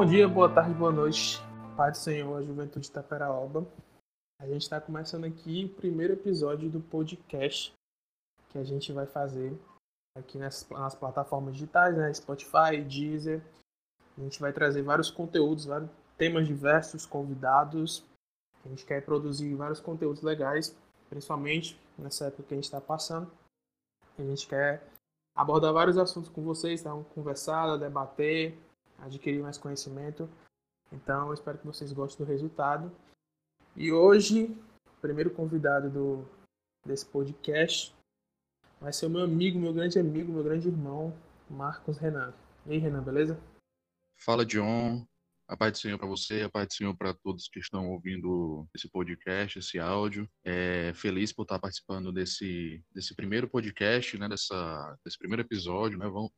Bom dia, boa tarde, boa noite. Pai do Senhor, a Juventude de Taperaoba. A gente está começando aqui o primeiro episódio do podcast que a gente vai fazer aqui nas, nas plataformas digitais, né? Spotify, Deezer. A gente vai trazer vários conteúdos, vários temas diversos, convidados. A gente quer produzir vários conteúdos legais, principalmente nessa época que a gente está passando. A gente quer abordar vários assuntos com vocês, tá? conversar, debater, adquirir mais conhecimento. Então, espero que vocês gostem do resultado. E hoje, o primeiro convidado do, desse podcast vai ser o meu amigo, meu grande amigo, meu grande irmão, Marcos Renan. E aí, Renan, beleza? Fala, John. A paz do Senhor para você, a paz do Senhor para todos que estão ouvindo esse podcast, esse áudio. É, feliz por estar participando desse, desse primeiro podcast, né, dessa, desse primeiro episódio. Né, vão,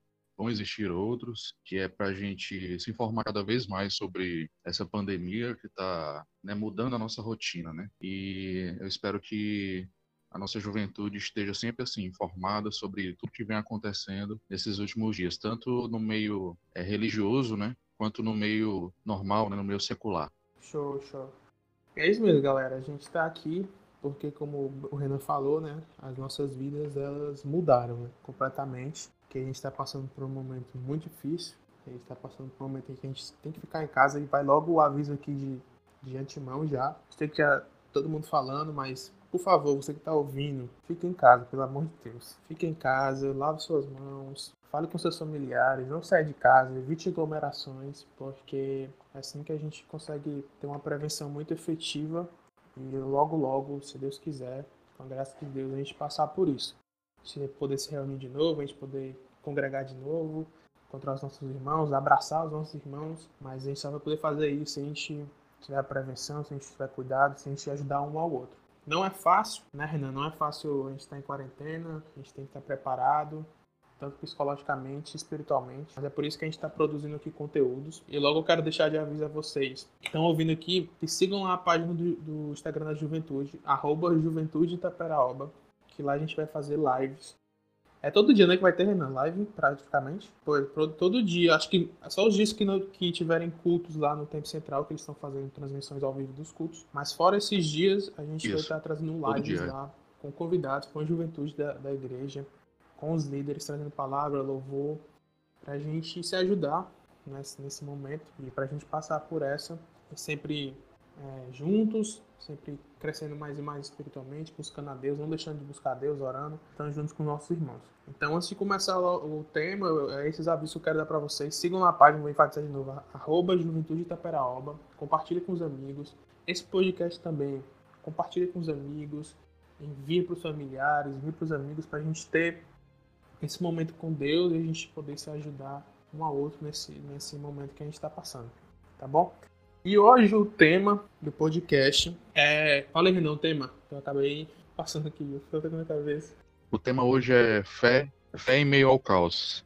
vão existir outros, que é para a gente se informar cada vez mais sobre essa pandemia que está né, mudando a nossa rotina. Né? E eu espero que a nossa juventude esteja sempre assim informada sobre tudo que vem acontecendo nesses últimos dias, tanto no meio é, religioso, né, quanto no meio normal, né, no meio secular. Show, show. É isso mesmo, galera. A gente está aqui porque, como o Renan falou, né, as nossas vidas elas mudaram né, completamente. Que a gente está passando por um momento muito difícil. A gente está passando por um momento em que a gente tem que ficar em casa e vai logo o aviso aqui de, de antemão já. Sei que já todo mundo falando, mas por favor, você que está ouvindo, fique em casa, pelo amor de Deus. Fique em casa, lave suas mãos, fale com seus familiares, não saia de casa, evite aglomerações, porque é assim que a gente consegue ter uma prevenção muito efetiva e logo, logo, se Deus quiser, com a graça de Deus, a gente passar por isso. Gente poder se reunir de novo, a gente poder congregar de novo, encontrar os nossos irmãos, abraçar os nossos irmãos, mas a gente só vai poder fazer isso se a gente tiver prevenção, se a gente tiver cuidado, se a gente ajudar um ao outro. Não é fácil, né, Renan? Não é fácil a gente estar em quarentena, a gente tem que estar preparado, tanto psicologicamente, espiritualmente. Mas é por isso que a gente está produzindo aqui conteúdos. E logo eu quero deixar de aviso a vocês que estão ouvindo aqui, que sigam a página do, do Instagram da Juventude, arroba Juventude Itaperaoba, que lá a gente vai fazer lives. É todo dia, né, que vai ter, Renan, live, praticamente. todo dia. Acho que é só os dias que, que tiverem cultos lá no Tempo Central, que eles estão fazendo transmissões ao vivo dos cultos. Mas fora esses dias, a gente Isso. vai estar trazendo lives lá com convidados, com a juventude da, da igreja com os líderes trazendo palavra, louvor, para a gente se ajudar nesse, nesse momento e para a gente passar por essa sempre é, juntos, sempre crescendo mais e mais espiritualmente, buscando a Deus, não deixando de buscar a Deus, orando, estando juntos com nossos irmãos. Então, antes de começar o tema, é esses avisos eu quero dar para vocês. Sigam na página, vou enfatizar de novo, arroba Juventude Itaperaoba, compartilhe com os amigos. Esse podcast também, compartilhe com os amigos, envie para os familiares, envie para os amigos, para a gente ter esse momento com Deus e a gente poder se ajudar um ao outro nesse, nesse momento que a gente está passando, tá bom? E hoje o tema do podcast é. Fala aí, Renan, o tema. Eu acabei passando aqui, eu tô na cabeça. O tema hoje é fé, fé em meio ao caos.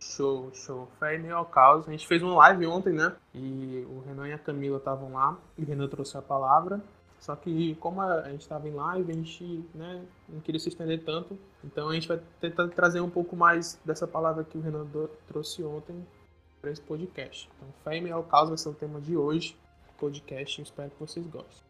Show, show. Fé em meio ao caos. A gente fez uma live ontem, né? E o Renan e a Camila estavam lá. E o Renan trouxe a palavra. Só que como a gente estava em live, a gente né, não queria se estender tanto. Então a gente vai tentar trazer um pouco mais dessa palavra que o Renan trouxe ontem para esse podcast. Então, fé meio ao caos vai ser o tema de hoje, podcast. espero que vocês gostem.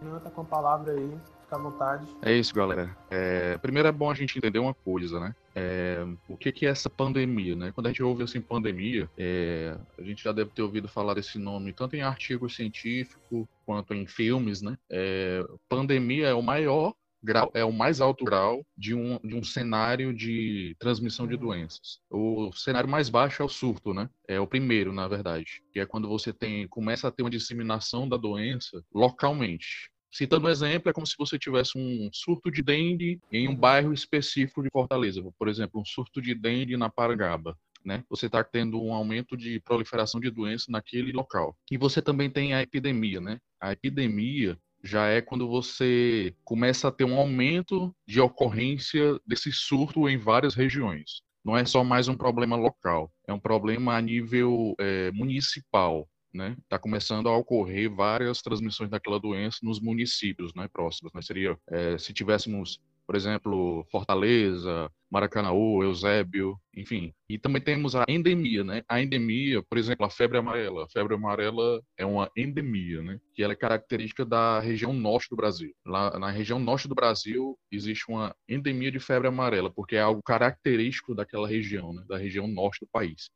Renan tá com a palavra aí, fica à vontade. É isso, galera. É, primeiro é bom a gente entender uma coisa, né? É, o que, que é essa pandemia, né? Quando a gente ouve assim pandemia, é, a gente já deve ter ouvido falar desse nome tanto em artigos científicos quanto em filmes, né? É, pandemia é o maior grau, é o mais alto grau de um, de um cenário de transmissão de doenças. O cenário mais baixo é o surto, né? É o primeiro, na verdade, que é quando você tem começa a ter uma disseminação da doença localmente. Citando um exemplo, é como se você tivesse um surto de dengue em um bairro específico de Fortaleza, por exemplo, um surto de dengue na Paragaba. Né? Você está tendo um aumento de proliferação de doenças naquele local. E você também tem a epidemia, né? A epidemia já é quando você começa a ter um aumento de ocorrência desse surto em várias regiões. Não é só mais um problema local, é um problema a nível é, municipal né, está começando a ocorrer várias transmissões daquela doença nos municípios né, próximos. Né? Seria, é, se tivéssemos, por exemplo, Fortaleza, Maracanaú, Eusébio, enfim. E também temos a endemia, né? A endemia, por exemplo, a febre amarela. A febre amarela é uma endemia, né? Que ela é característica da região norte do Brasil. Lá na região norte do Brasil existe uma endemia de febre amarela, porque é algo característico daquela região, né? Da região norte do país.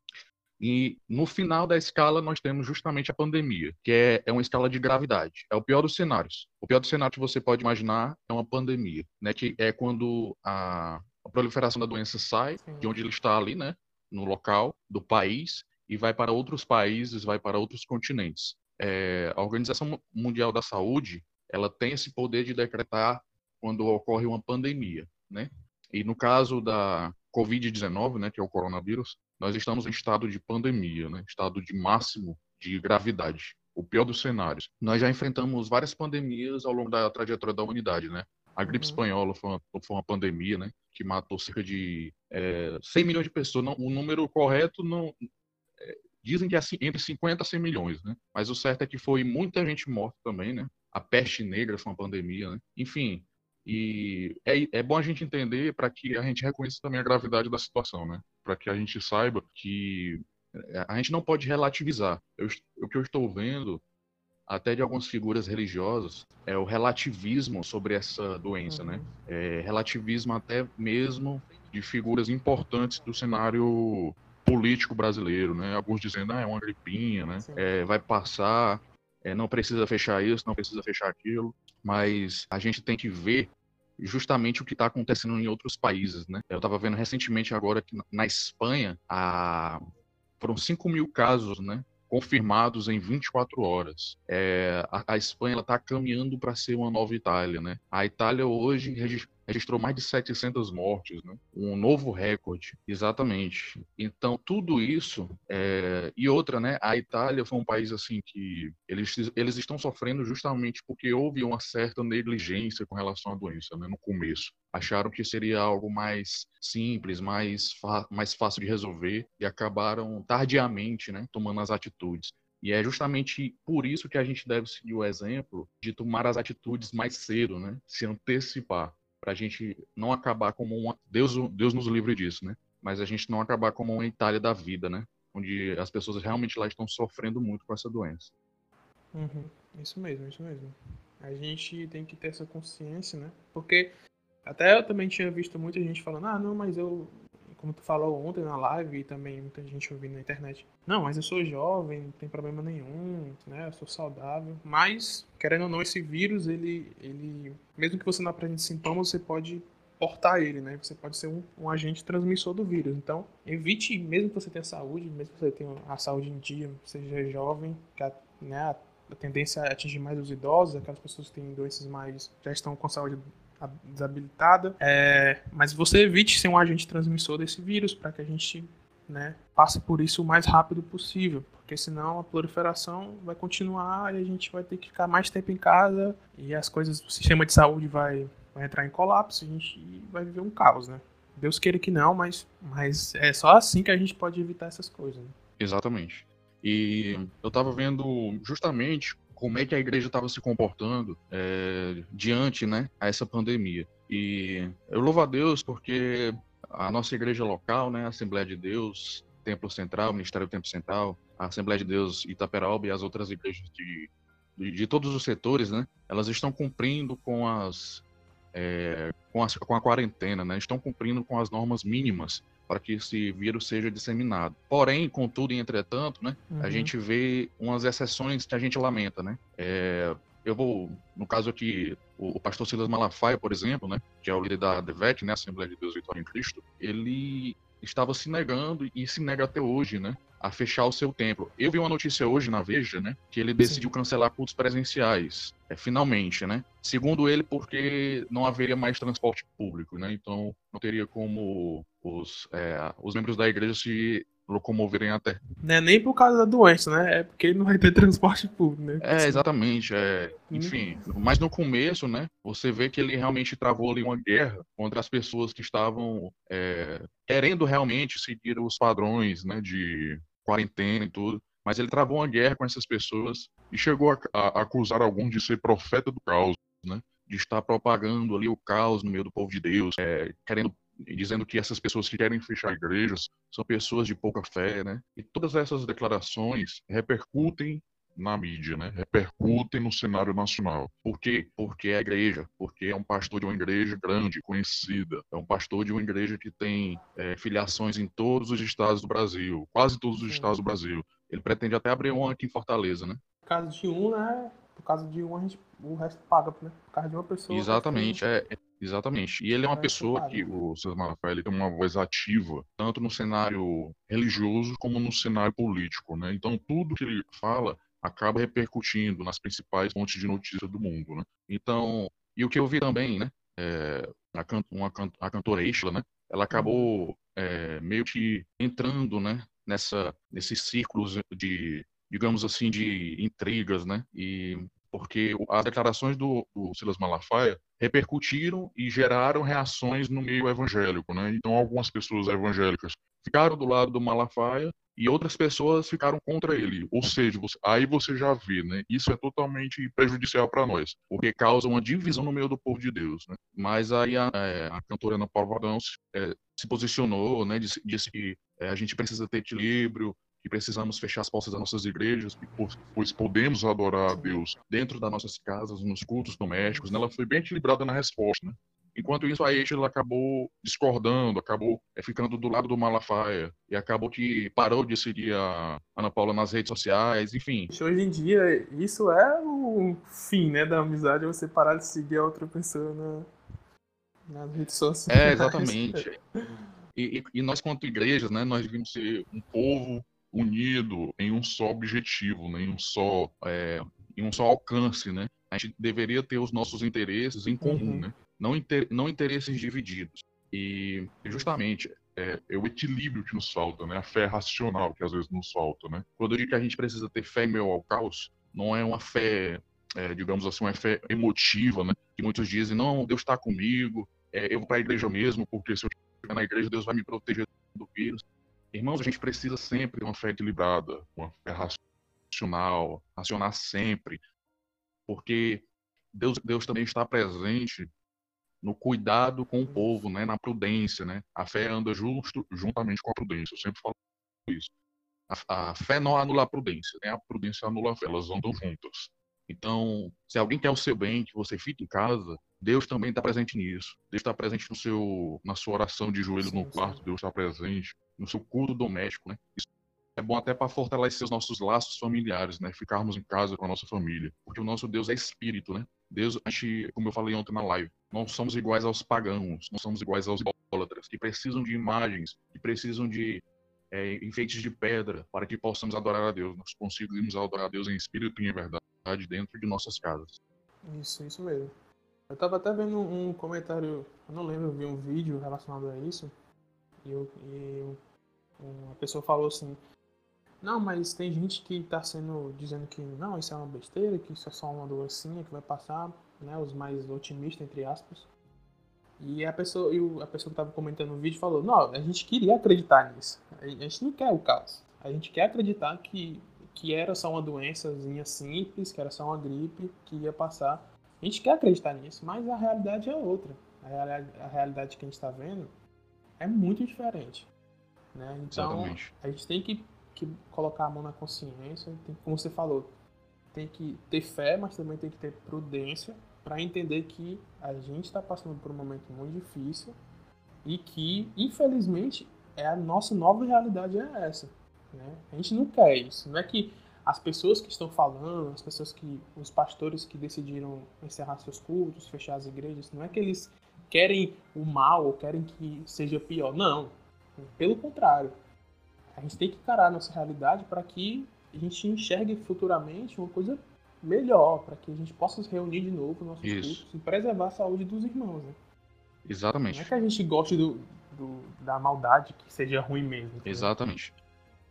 E no final da escala, nós temos justamente a pandemia, que é, é uma escala de gravidade. É o pior dos cenários. O pior do cenário que você pode imaginar é uma pandemia, né? Que é quando a, a proliferação da doença sai Sim. de onde ele está ali, né? No local do país e vai para outros países, vai para outros continentes. É, a Organização Mundial da Saúde, ela tem esse poder de decretar quando ocorre uma pandemia, né? E no caso da COVID-19, né, que é o coronavírus, nós estamos em estado de pandemia, né? estado de máximo de gravidade, o pior dos cenários. Nós já enfrentamos várias pandemias ao longo da trajetória da humanidade, né? A gripe uhum. espanhola foi uma, foi uma, pandemia, né? Que matou cerca de é, 100 milhões de pessoas. Não, o número correto não é, dizem que é entre 50 a 100 milhões, né? Mas o certo é que foi muita gente morta também, né? A peste negra foi uma pandemia, né? Enfim, e é, é bom a gente entender para que a gente reconheça também a gravidade da situação, né? Para que a gente saiba que é, a gente não pode relativizar. Eu, o que eu estou vendo, até de algumas figuras religiosas, é o relativismo sobre essa doença, né? uhum. né? É, relativismo até mesmo de figuras importantes do cenário político brasileiro, né? Alguns dizendo, ah, é uma gripinha, né? É, vai passar, é, não precisa fechar isso, não precisa fechar aquilo mas a gente tem que ver justamente o que está acontecendo em outros países, né? Eu estava vendo recentemente agora que na Espanha a... foram 5 mil casos, né? Confirmados em 24 horas. É... a, a Espanha está caminhando para ser uma nova Itália, né? A Itália hoje registrou mais de 700 mortes, né? um novo recorde, exatamente. Então, tudo isso, é... e outra, né? a Itália foi um país assim que eles, eles estão sofrendo justamente porque houve uma certa negligência com relação à doença, né? no começo. Acharam que seria algo mais simples, mais, mais fácil de resolver e acabaram tardiamente né? tomando as atitudes. E é justamente por isso que a gente deve seguir o exemplo de tomar as atitudes mais cedo, né? Se antecipar para a gente não acabar como uma. Deus, Deus nos livre disso, né? Mas a gente não acabar como uma Itália da vida, né? Onde as pessoas realmente lá estão sofrendo muito com essa doença. Uhum. Isso mesmo, isso mesmo. A gente tem que ter essa consciência, né? Porque até eu também tinha visto muita gente falando, ah, não, mas eu como tu falou ontem na live e também muita gente ouvindo na internet. Não, mas eu sou jovem, não tem problema nenhum, né? Eu sou saudável. Mas, querendo ou não, esse vírus, ele, ele mesmo que você não apresente sintomas, você pode portar ele, né? Você pode ser um, um, agente transmissor do vírus. Então, evite, mesmo que você tenha saúde, mesmo que você tenha a saúde em dia, seja jovem, que a, né, a tendência é atingir mais os idosos, aquelas pessoas que têm doenças mais já estão com saúde desabilitada. É, mas você evite ser um agente transmissor desse vírus para que a gente né, passe por isso o mais rápido possível, porque senão a proliferação vai continuar e a gente vai ter que ficar mais tempo em casa e as coisas, o sistema de saúde vai, vai entrar em colapso a gente vai viver um caos, né? Deus queira que não, mas, mas é só assim que a gente pode evitar essas coisas. Né? Exatamente. E eu estava vendo justamente como é que a igreja estava se comportando é, diante né, a essa pandemia. E eu louvo a Deus porque a nossa igreja local, né, Assembleia de Deus, Templo Central, Ministério do Templo Central, a Assembleia de Deus Itaperoba e as outras igrejas de, de, de todos os setores, né, elas estão cumprindo com as é, com, as, com a quarentena, né, estão cumprindo com as normas mínimas para que esse vírus seja disseminado. Porém, contudo e entretanto, né, uhum. a gente vê umas exceções que a gente lamenta, né? É, eu vou, no caso aqui, o, o, pastor Silas Malafaia, por exemplo, né, que é o líder da DEVET, né, Assembleia de Deus Vitória em Cristo, ele estava se negando e se nega até hoje, né, a fechar o seu templo. Eu vi uma notícia hoje na Veja, né, que ele decidiu Sim. cancelar cultos presenciais, é, finalmente, né? Segundo ele, porque não haveria mais transporte público, né? Então não teria como os, é, os membros da igreja se locomoverem até. Não é nem por causa da doença, né? É porque não vai ter transporte público, né? É, exatamente. É, hum. enfim, mas no começo, né? Você vê que ele realmente travou ali uma guerra contra as pessoas que estavam é, querendo realmente seguir os padrões, né? De quarentena e tudo. Mas ele travou uma guerra com essas pessoas e chegou a, a acusar alguns de ser profeta do caos, né? De estar propagando ali o caos no meio do povo de Deus, é, querendo dizendo que essas pessoas que querem fechar igrejas são pessoas de pouca fé, né? E todas essas declarações repercutem na mídia, né? Repercutem no cenário nacional. Por quê? Porque é a igreja, porque é um pastor de uma igreja grande, conhecida, é um pastor de uma igreja que tem é, filiações em todos os estados do Brasil, quase todos os estados do Brasil. Ele pretende até abrir uma aqui em Fortaleza, né? Por causa de um, né? Por causa de um, a gente, o resto paga, né? Por causa de uma pessoa. Exatamente, é, exatamente. E ele é uma pessoa que, o César Malafaia, ele tem uma voz ativa, tanto no cenário religioso como no cenário político, né? Então, tudo que ele fala acaba repercutindo nas principais fontes de notícia do mundo, né? Então, e o que eu vi também, né? É, a, can, uma, a cantora Isla, né? Ela acabou é, meio que entrando, né? Nessa, nesses círculos de, digamos assim, de intrigas, né? E porque as declarações do, do Silas Malafaia repercutiram e geraram reações no meio evangélico, né? Então, algumas pessoas evangélicas ficaram do lado do Malafaia e outras pessoas ficaram contra ele. Ou seja, você, aí você já vê, né? Isso é totalmente prejudicial para nós, porque causa uma divisão no meio do povo de Deus, né? Mas aí a, é, a cantora Ana Paula Vadão se, é, se posicionou, né? Disse, disse que é, a gente precisa ter equilíbrio, que precisamos fechar as portas das nossas igrejas, pois podemos adorar a Deus dentro das nossas casas, nos cultos domésticos. Né? Ela foi bem equilibrada na resposta, né? Enquanto isso, a Eixa acabou discordando, acabou é, ficando do lado do Malafaia e acabou que parou de seguir a Ana Paula nas redes sociais, enfim. Hoje em dia, isso é o fim né, da amizade, você parar de seguir a outra pessoa na, nas redes sociais. É, exatamente. e, e, e, nós, quanto igrejas, né, nós devemos ser um povo unido em um só objetivo, né, em um só, é, em um só alcance, né? A gente deveria ter os nossos interesses em comum, uhum. né? não, inter, não interesses divididos. E justamente é, é, o equilíbrio que nos falta, né? A fé racional que às vezes nos falta, né? Quando eu digo que a gente precisa ter fé meio ao caos, não é uma fé, é, digamos assim, uma fé emotiva, né? Que muitos dizem, não, Deus está comigo, é, eu vou para a igreja mesmo, porque se eu estiver na igreja, Deus vai me proteger do vírus. Irmãos, a gente precisa sempre de uma fé equilibrada, uma fé racional, racionar sempre, porque Deus, Deus também está presente no cuidado com o povo, né, na prudência, né? A fé anda justo, juntamente com a prudência. Eu sempre falo isso. A, a fé não anula a prudência, né? A prudência anula a fé, elas andam juntas. Então, se alguém quer o seu bem, que você fique em casa, Deus também está presente nisso. Deus está presente no seu, na sua oração de joelho sim, no quarto. Sim. Deus está presente no seu culto doméstico, né? Isso é bom até para fortalecer os nossos laços familiares, né? Ficarmos em casa com a nossa família, porque o nosso Deus é espírito, né? Deus, a gente, como eu falei ontem na live, não somos iguais aos pagãos, não somos iguais aos idólatras, que precisam de imagens, que precisam de é, enfeites de pedra para que possamos adorar a Deus. Nós conseguimos adorar a Deus em espírito e em verdade dentro de nossas casas. Isso, isso mesmo. Eu estava até vendo um comentário, eu não lembro, eu vi um vídeo relacionado a isso, e, eu, e uma pessoa falou assim, não, mas tem gente que está sendo dizendo que não, isso é uma besteira, que isso é só uma doencinha que vai passar, né? Os mais otimistas entre aspas. E a pessoa, e a pessoa que estava comentando no vídeo falou, não, a gente queria acreditar nisso. A gente não quer o caos. A gente quer acreditar que, que era só uma doençazinha simples, que era só uma gripe que ia passar. A gente quer acreditar nisso, mas a realidade é outra. A, realidade que a gente está vendo é muito diferente. Né? Então, Exatamente. a gente tem que que colocar a mão na consciência, tem, como você falou, tem que ter fé, mas também tem que ter prudência para entender que a gente está passando por um momento muito difícil e que, infelizmente, é a nossa nova realidade é essa. Né? A gente não quer isso. Não é que as pessoas que estão falando, as pessoas que, os pastores que decidiram encerrar seus cultos, fechar as igrejas, não é que eles querem o mal ou querem que seja pior. Não. Pelo contrário. A gente tem que encarar a nossa realidade para que a gente enxergue futuramente uma coisa melhor, para que a gente possa se reunir de novo nossos Isso. cultos e preservar a saúde dos irmãos. Né? Exatamente. Não é que a gente goste do, do da maldade que seja ruim mesmo. Exatamente.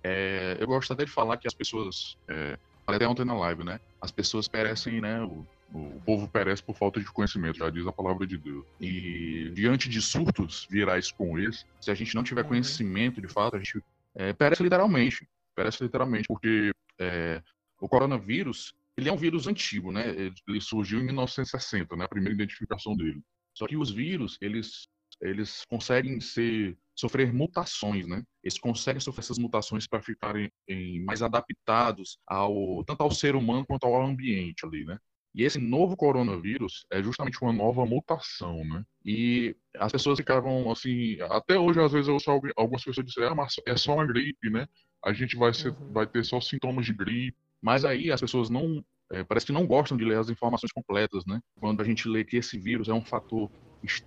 É, eu gosto até de falar que as pessoas. É, falei até ontem na live, né? As pessoas perecem, né? O, o povo perece por falta de conhecimento, já diz a palavra de Deus. E diante de surtos virais como esse, se a gente não tiver uhum. conhecimento de fato, a gente é, perece literalmente. Perece literalmente, porque é, o coronavírus, ele é um vírus antigo, né? Ele surgiu em 1960, né? A primeira identificação dele. Só que os vírus, eles eles conseguem ser sofrer mutações, né? Eles conseguem sofrer essas mutações para ficarem em, mais adaptados ao tanto ao ser humano quanto ao ambiente ali, né? E esse novo coronavírus é justamente uma nova mutação, né? E as pessoas ficavam assim, até hoje às vezes eu ouço algumas pessoas dizem, ah, mas é só uma gripe, né? A gente vai, ser, uhum. vai ter só sintomas de gripe. Mas aí as pessoas não, é, parece que não gostam de ler as informações completas, né? Quando a gente lê que esse vírus é um fator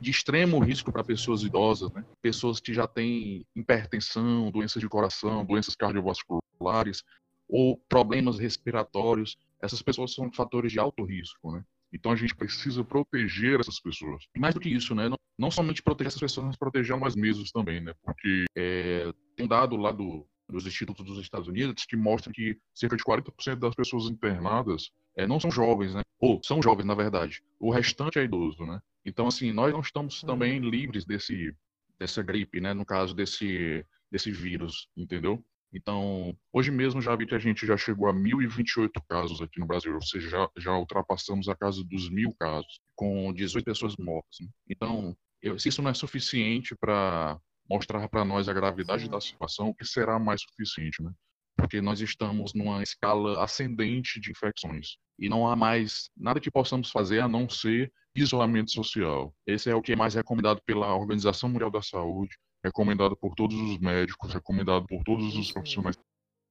de extremo risco para pessoas idosas, né? pessoas que já têm hipertensão, doenças de coração, doenças cardiovasculares ou problemas respiratórios. Essas pessoas são fatores de alto risco, né? Então a gente precisa proteger essas pessoas. E mais do que isso, né? Não, não somente proteger essas pessoas, mas proteger nós mesmos também, né? Porque é, tem um dado lá do, dos institutos dos Estados Unidos que mostra que cerca de 40% das pessoas internadas é, não são jovens, né? Ou são jovens, na verdade. O restante é idoso, né? Então, assim, nós não estamos uhum. também livres desse, dessa gripe, né? No caso desse, desse vírus, entendeu? Então, hoje mesmo já vi que a gente já chegou a 1.028 casos aqui no Brasil, ou seja, já, já ultrapassamos a casa dos mil casos, com 18 pessoas mortas. Né? Então, eu, se isso não é suficiente para mostrar para nós a gravidade Sim. da situação, o que será mais suficiente, né? Porque nós estamos numa escala ascendente de infecções e não há mais nada que possamos fazer a não ser isolamento social. Esse é o que é mais recomendado pela Organização Mundial da Saúde, recomendado por todos os médicos, recomendado por todos os profissionais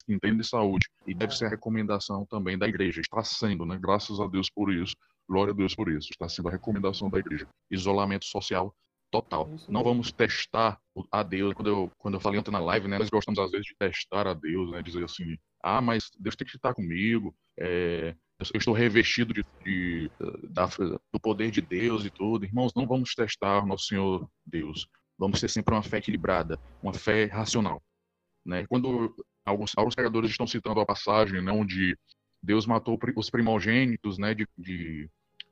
que entendem de saúde. E deve ser a recomendação também da igreja. Está sendo, né? Graças a Deus por isso. Glória a Deus por isso. Está sendo a recomendação da igreja. Isolamento social total. Não vamos testar a Deus. Quando eu, quando eu falei ontem na live, né? Nós gostamos às vezes de testar a Deus, né? Dizer assim, ah, mas Deus tem que estar comigo. É, eu estou revestido de, de da, do poder de Deus e tudo. Irmãos, não vamos testar nosso Senhor Deus. Vamos ter sempre uma fé equilibrada, uma fé racional. Né? Quando alguns, alguns pregadores estão citando a passagem né, onde Deus matou os primogênitos né, de, de,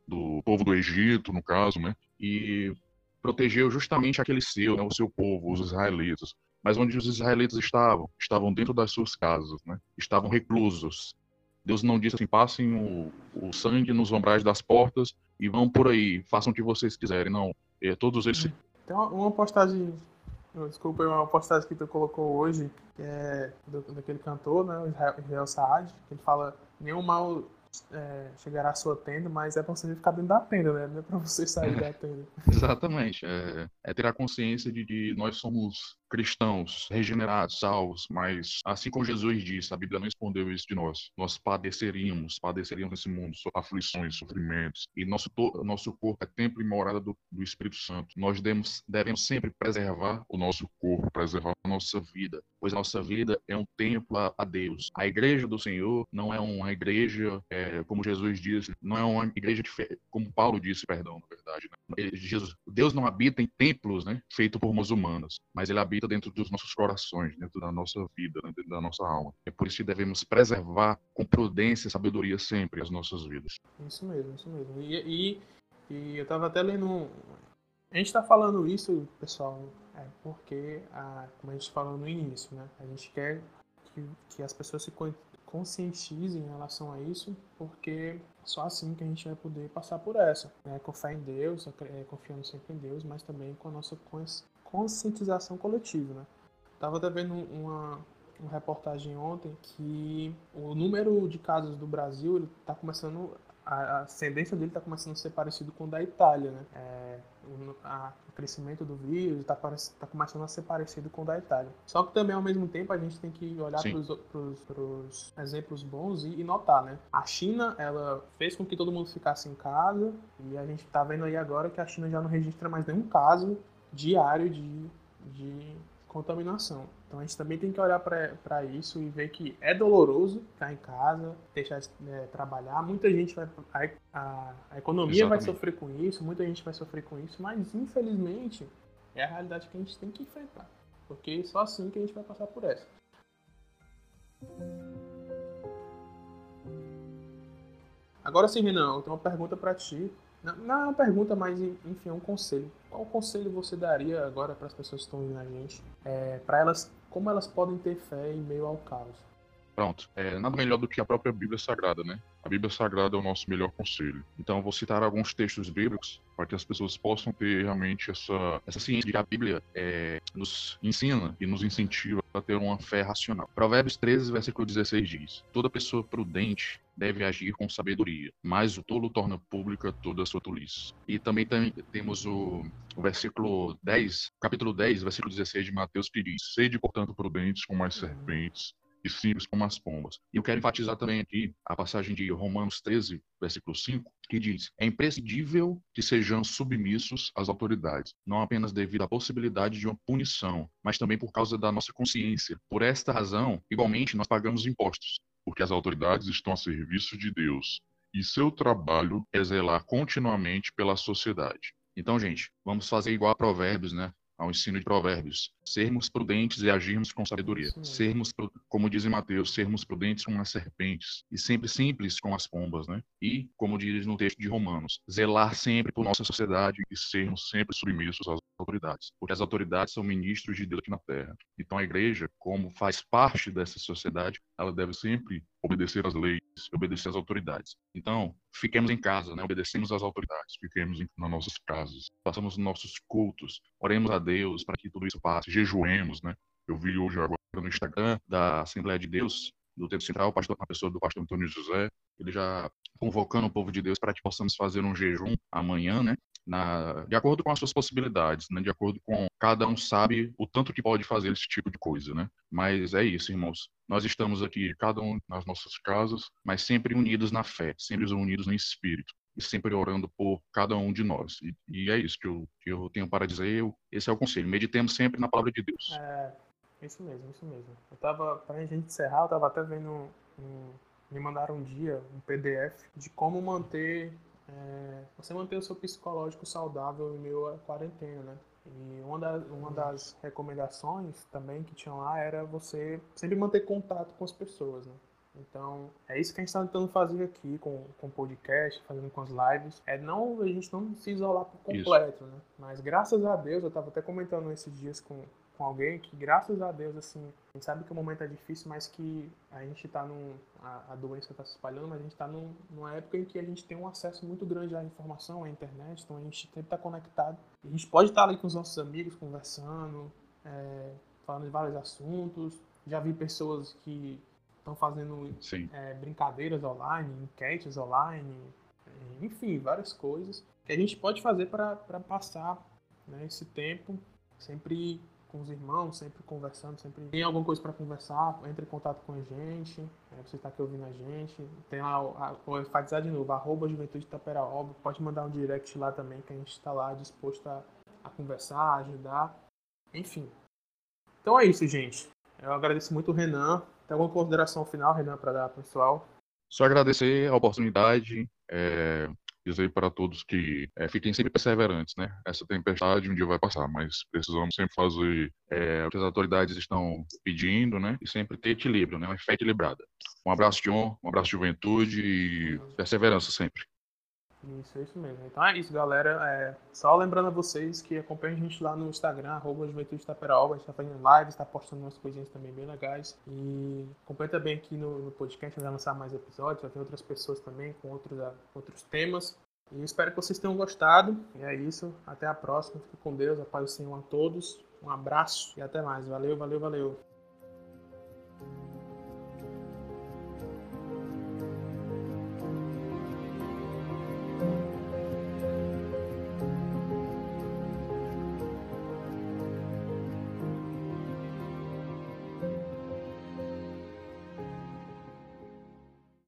do povo do Egito, no caso, né, e protegeu justamente aquele seu, né, o seu povo, os israelitas. Mas onde os israelitas estavam? Estavam dentro das suas casas, né? estavam reclusos, Deus não disse assim: passem o, o sangue nos ombrais das portas e vão por aí, façam o que vocês quiserem. Não, é, todos eles. Tem uma postagem, desculpa, uma postagem que tu colocou hoje, que é do, daquele cantor, né, o Israel, Israel Saad, que ele fala: nenhum mal é, chegará à sua tenda, mas é para você ficar dentro da tenda, né? Não é para você sair da tenda. Exatamente. É, é, ter a consciência de que nós somos cristãos, regenerados, salvos, mas assim como Jesus disse, a Bíblia não respondeu isso de nós. Nós padeceríamos, padeceríamos nesse mundo, aflições, sofrimentos, e nosso, nosso corpo é templo e morada do, do Espírito Santo. Nós devemos, devemos sempre preservar o nosso corpo, preservar a nossa vida, pois a nossa vida é um templo a, a Deus. A igreja do Senhor não é uma igreja, é, como Jesus disse, não é uma igreja de como Paulo disse, perdão, na verdade. Né? Jesus, Deus não habita em templos, né, feito por mãos humanas, mas ele habita dentro dos nossos corações, dentro da nossa vida, né, dentro da nossa alma. É por isso que devemos preservar com prudência e sabedoria sempre as nossas vidas. Isso mesmo, isso mesmo. E, e, e eu estava até lendo. A gente está falando isso, pessoal, é porque, a, como a gente falou no início, né? A gente quer que, que as pessoas se conscientizem em relação a isso, porque só assim que a gente vai poder passar por essa, né? com fé em Deus, é, confiando sempre em Deus, mas também com a nossa conscientização coletiva, né? Tava até vendo uma, uma reportagem ontem que o número de casos do Brasil está começando a ascendência dele está começando a ser parecido com o da Itália, né? É, o, a, o, crescimento do vírus está tá começando a ser parecido com o da Itália. Só que também, ao mesmo tempo, a gente tem que olhar para os exemplos bons e, e, notar, né? A China, ela fez com que todo mundo ficasse em casa e a gente está vendo aí agora que a China já não registra mais nenhum caso diário de, de contaminação. Então a gente também tem que olhar para isso e ver que é doloroso ficar em casa, deixar é, trabalhar. Muita gente vai. A, a economia Exatamente. vai sofrer com isso, muita gente vai sofrer com isso, mas infelizmente é a realidade que a gente tem que enfrentar. Porque só assim que a gente vai passar por essa. Agora sim, Renan, eu tenho uma pergunta para ti. Não é uma pergunta, mas enfim, é um conselho. Qual conselho você daria agora para as pessoas que estão ouvindo a gente? É, para elas, como elas podem ter fé em meio ao caos? Pronto. É, nada melhor do que a própria Bíblia Sagrada, né? A Bíblia Sagrada é o nosso melhor conselho. Então, eu vou citar alguns textos bíblicos para que as pessoas possam ter realmente essa, essa ciência de que a Bíblia é, nos ensina e nos incentiva a ter uma fé racional. Provérbios 13, versículo 16 diz: Toda pessoa prudente deve agir com sabedoria, mas o tolo torna pública toda a sua tolice. E também tem, temos o, o, versículo 10, capítulo 10, versículo 16 de Mateus, que diz: Sede, portanto, prudentes como as serpentes e simples como as pombas. E eu quero enfatizar também aqui a passagem de Romanos 13, versículo 5, que diz: É imprescindível que sejamos submissos às autoridades, não apenas devido à possibilidade de uma punição, mas também por causa da nossa consciência. Por esta razão, igualmente, nós pagamos impostos, porque as autoridades estão a serviço de Deus e seu trabalho é zelar continuamente pela sociedade. Então, gente, vamos fazer igual a Provérbios, né? Ao ensino de provérbios. Sermos prudentes e agirmos com sabedoria. Sermos, como diz em Mateus, sermos prudentes como as serpentes e sempre simples como as pombas, né? E, como diz no texto de Romanos, zelar sempre por nossa sociedade e sermos sempre submissos às autoridades, porque as autoridades são ministros de Deus aqui na Terra. Então a igreja, como faz parte dessa sociedade, ela deve sempre obedecer às leis, obedecer às autoridades. Então, fiquemos em casa, né? obedecemos às autoridades, fiquemos em, nas nossas casas, façamos nossos cultos, oremos a Deus para que tudo isso passe, jejuemos, né? Eu vi hoje agora no Instagram da Assembleia de Deus, do Tempo Central, pastor, a pessoa do pastor Antônio José, ele já convocando o povo de Deus para que possamos fazer um jejum amanhã, né? Na, de acordo com as suas possibilidades, né? De acordo com cada um sabe o tanto que pode fazer esse tipo de coisa, né? Mas é isso, irmãos. Nós estamos aqui, cada um nas nossas casas, mas sempre unidos na fé, sempre unidos no Espírito e sempre orando por cada um de nós. E, e é isso que eu, que eu tenho para dizer. Eu, esse é o conselho. Meditemos sempre na palavra de Deus. É, isso mesmo, isso mesmo. Eu tava, para a gente encerrar, eu tava até vendo um, um, me mandaram um dia um PDF de como manter é, você manter o seu psicológico saudável em meio à quarentena, né? E uma, das uma das recomendações também que tinha lá era você sempre manter contato com as pessoas, né? Então, é isso que a gente está tentando fazer aqui com, com o podcast, fazendo com as lives. É não a gente não se isolar por completo, isso. né? Mas graças a Deus, eu estava até comentando esses dias com, com alguém que, graças a Deus, assim, a gente sabe que o momento é difícil, mas que a gente está num. A, a doença está se espalhando, mas a gente está num, numa época em que a gente tem um acesso muito grande à informação, à internet, então a gente sempre está conectado. A gente pode estar tá ali com os nossos amigos, conversando, é, falando de vários assuntos. Já vi pessoas que estão fazendo é, brincadeiras online, enquetes online, enfim, várias coisas que a gente pode fazer para passar né, esse tempo sempre com os irmãos, sempre conversando, sempre tem alguma coisa para conversar, entre em contato com a gente, é, você está aqui ouvindo a gente, tem lá, vou enfatizar de novo, arroba Juventude Taperaoba, pode mandar um direct lá também, que a gente está lá disposto a, a conversar, a ajudar, enfim. Então é isso, gente. Eu agradeço muito o Renan. Tem alguma consideração final, Renan, para dar para pessoal? Só agradecer a oportunidade. É, dizer para todos que é, fiquem sempre perseverantes, né? Essa tempestade um dia vai passar, mas precisamos sempre fazer é, o que as autoridades estão pedindo, né? E sempre ter equilíbrio, né? Uma fé equilibrada. Um abraço honra, um abraço de juventude e perseverança sempre. Isso, é isso mesmo. Então é isso, galera. É, só lembrando a vocês que acompanhem a gente lá no Instagram, arroba Juventude Taperaoba. A gente tá fazendo lives, tá postando umas coisinhas também bem legais. E acompanhe também aqui no, no podcast, vai lançar mais episódios, vai ter outras pessoas também com outros, outros temas. E espero que vocês tenham gostado. E é isso. Até a próxima. Fique com Deus. A paz do Senhor a todos. Um abraço e até mais. Valeu, valeu, valeu.